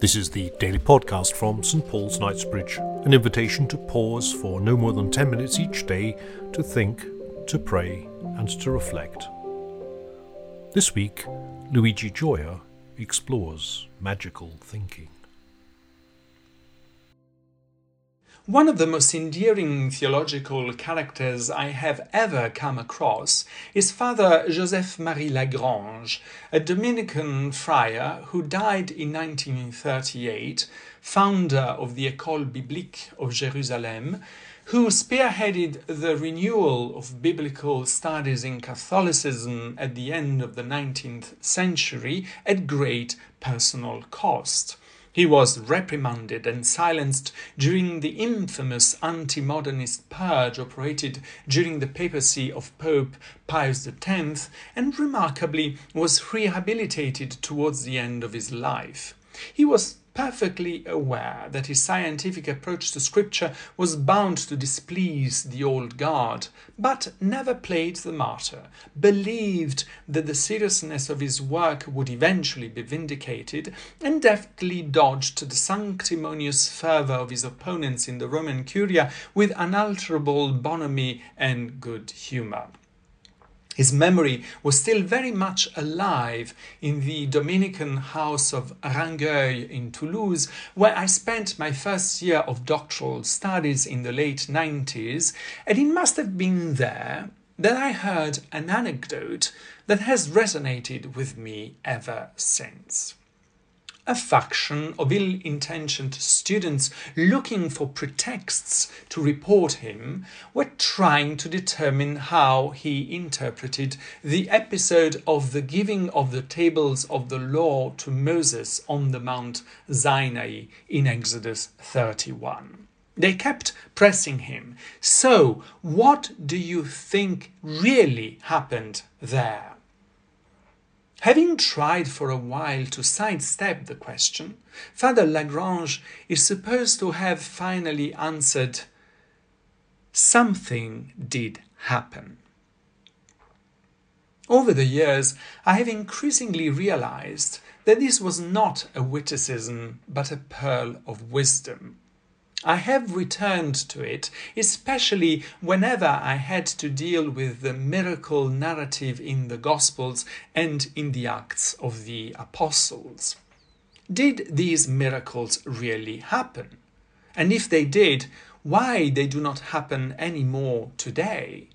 This is the daily podcast from St Paul's Knightsbridge, an invitation to pause for no more than 10 minutes each day to think, to pray, and to reflect. This week, Luigi Gioia explores magical thinking. One of the most endearing theological characters I have ever come across is Father Joseph Marie Lagrange, a Dominican friar who died in 1938, founder of the École Biblique of Jerusalem, who spearheaded the renewal of biblical studies in Catholicism at the end of the 19th century at great personal cost. He was reprimanded and silenced during the infamous anti modernist purge operated during the papacy of Pope Pius X and remarkably was rehabilitated towards the end of his life. He was perfectly aware that his scientific approach to scripture was bound to displease the old guard, but never played the martyr, believed that the seriousness of his work would eventually be vindicated, and deftly dodged the sanctimonious fervour of his opponents in the Roman Curia with unalterable bonhomie and good humour. His memory was still very much alive in the Dominican house of Rangueil in Toulouse, where I spent my first year of doctoral studies in the late 90s, and it must have been there that I heard an anecdote that has resonated with me ever since a faction of ill intentioned students looking for pretexts to report him were trying to determine how he interpreted the episode of the giving of the tables of the law to Moses on the Mount Sinai in Exodus 31. They kept pressing him. So, what do you think really happened there? Having tried for a while to sidestep the question, Father Lagrange is supposed to have finally answered, Something did happen. Over the years, I have increasingly realized that this was not a witticism but a pearl of wisdom. I have returned to it, especially whenever I had to deal with the miracle narrative in the Gospels and in the Acts of the Apostles. Did these miracles really happen? And if they did, why they do not happen any more today?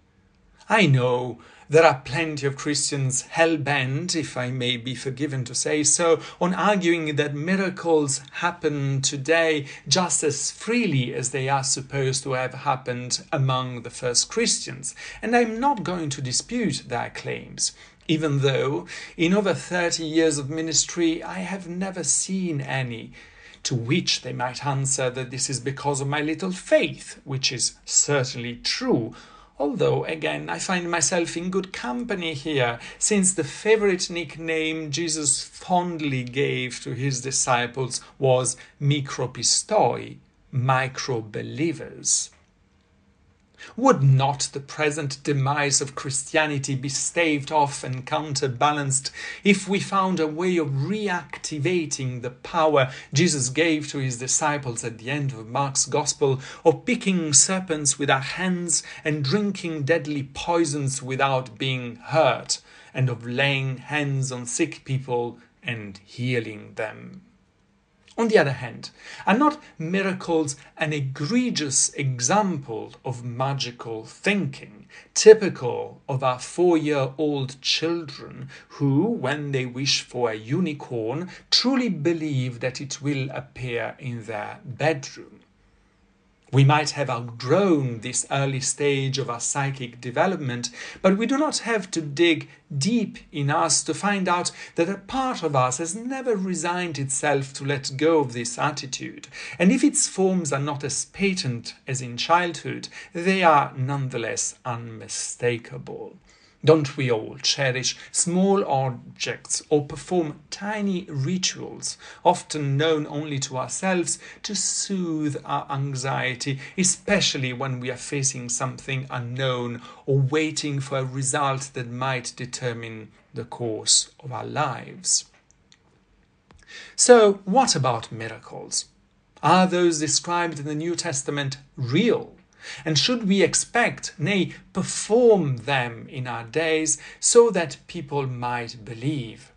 I know there are plenty of Christians hell bent, if I may be forgiven to say so, on arguing that miracles happen today just as freely as they are supposed to have happened among the first Christians. And I'm not going to dispute their claims. Even though, in over 30 years of ministry, I have never seen any to which they might answer that this is because of my little faith, which is certainly true, Although, again, I find myself in good company here, since the favorite nickname Jesus fondly gave to his disciples was micropistoi, micro believers. Would not the present demise of Christianity be staved off and counterbalanced if we found a way of reactivating the power Jesus gave to his disciples at the end of Mark's Gospel of picking serpents with our hands and drinking deadly poisons without being hurt, and of laying hands on sick people and healing them? On the other hand, are not miracles an egregious example of magical thinking, typical of our four year old children who, when they wish for a unicorn, truly believe that it will appear in their bedroom? We might have outgrown this early stage of our psychic development, but we do not have to dig deep in us to find out that a part of us has never resigned itself to let go of this attitude. And if its forms are not as patent as in childhood, they are nonetheless unmistakable. Don't we all cherish small objects or perform tiny rituals, often known only to ourselves, to soothe our anxiety, especially when we are facing something unknown or waiting for a result that might determine the course of our lives? So, what about miracles? Are those described in the New Testament real? And should we expect, nay, perform them in our days so that people might believe?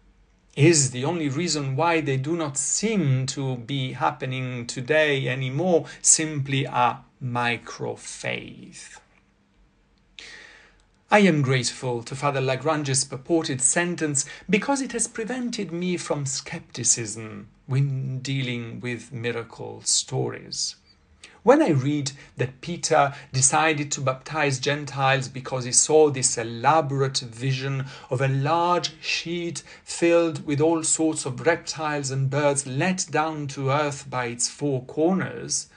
Is the only reason why they do not seem to be happening today anymore simply a micro faith? I am grateful to Father Lagrange's purported sentence because it has prevented me from skepticism when dealing with miracle stories. When I read that Peter decided to baptize Gentiles because he saw this elaborate vision of a large sheet filled with all sorts of reptiles and birds let down to earth by its four corners,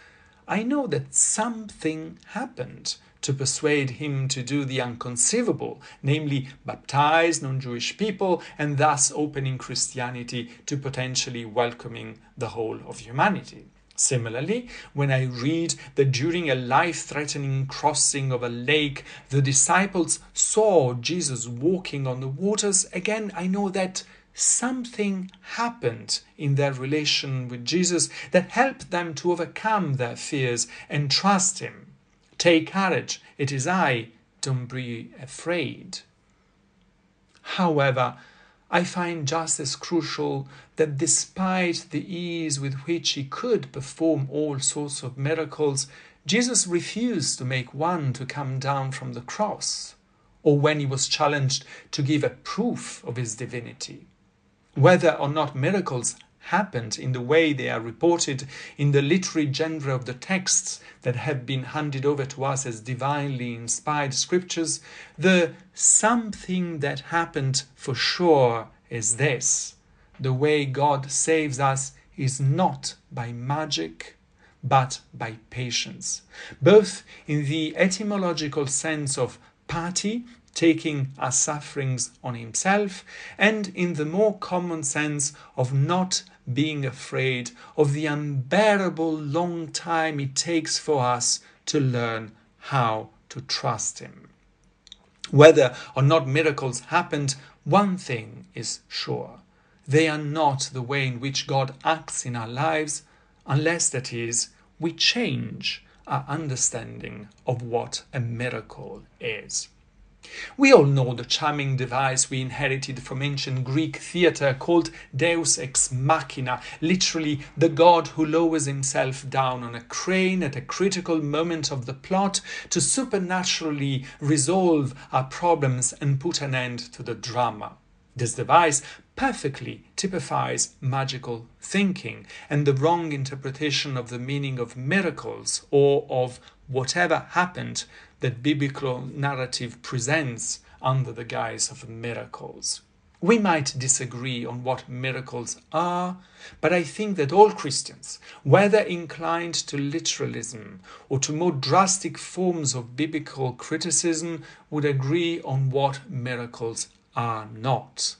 I know that something happened to persuade him to do the unconceivable, namely baptize non Jewish people and thus opening Christianity to potentially welcoming the whole of humanity. Similarly, when I read that during a life threatening crossing of a lake, the disciples saw Jesus walking on the waters, again, I know that something happened in their relation with Jesus that helped them to overcome their fears and trust Him. Take courage, it is I, don't be afraid. However, I find just as crucial that despite the ease with which he could perform all sorts of miracles, Jesus refused to make one to come down from the cross, or when he was challenged to give a proof of his divinity. Whether or not miracles happened in the way they are reported in the literary genre of the texts that have been handed over to us as divinely inspired scriptures, the something that happened for sure is this. The way God saves us is not by magic, but by patience, both in the etymological sense of pati, taking our sufferings on himself, and in the more common sense of not being afraid of the unbearable long time it takes for us to learn how to trust him. Whether or not miracles happened, one thing is sure. They are not the way in which God acts in our lives, unless, that is, we change our understanding of what a miracle is. We all know the charming device we inherited from ancient Greek theatre called Deus ex machina, literally the God who lowers himself down on a crane at a critical moment of the plot to supernaturally resolve our problems and put an end to the drama. This device perfectly typifies magical thinking and the wrong interpretation of the meaning of miracles or of whatever happened that biblical narrative presents under the guise of miracles. We might disagree on what miracles are, but I think that all Christians, whether inclined to literalism or to more drastic forms of biblical criticism, would agree on what miracles are not.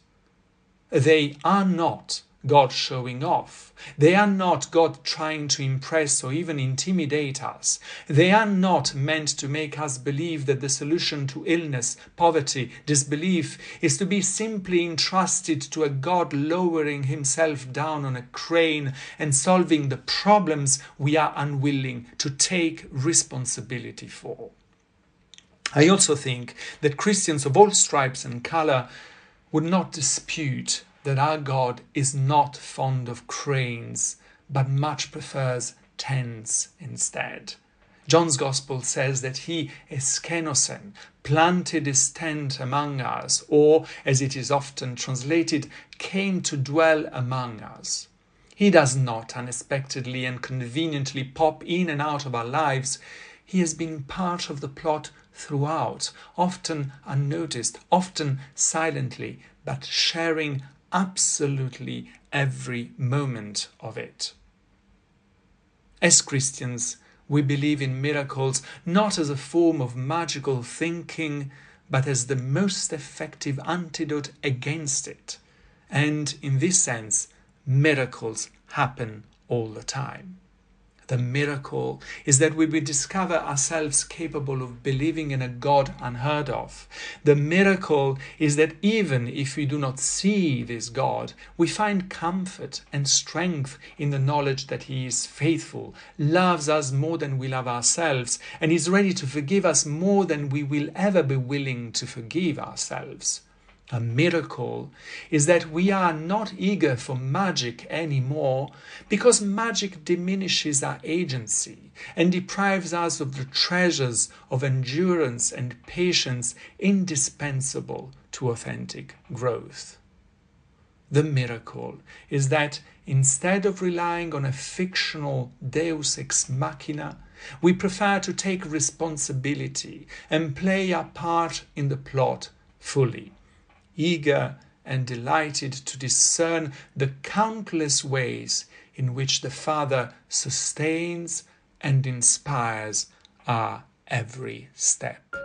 They are not God showing off. They are not God trying to impress or even intimidate us. They are not meant to make us believe that the solution to illness, poverty, disbelief is to be simply entrusted to a God lowering himself down on a crane and solving the problems we are unwilling to take responsibility for. I also think that Christians of all stripes and color would not dispute that our God is not fond of cranes, but much prefers tents instead. John's Gospel says that he, Eskenosen, planted his tent among us, or, as it is often translated, came to dwell among us. He does not unexpectedly and conveniently pop in and out of our lives. He has been part of the plot throughout, often unnoticed, often silently, but sharing absolutely every moment of it. As Christians, we believe in miracles not as a form of magical thinking, but as the most effective antidote against it. And in this sense, miracles happen all the time. The miracle is that we discover ourselves capable of believing in a God unheard of. The miracle is that even if we do not see this God, we find comfort and strength in the knowledge that He is faithful, loves us more than we love ourselves, and is ready to forgive us more than we will ever be willing to forgive ourselves a miracle is that we are not eager for magic anymore because magic diminishes our agency and deprives us of the treasures of endurance and patience indispensable to authentic growth. The miracle is that instead of relying on a fictional deus ex machina, we prefer to take responsibility and play our part in the plot fully eager and delighted to discern the countless ways in which the Father sustains and inspires our every step.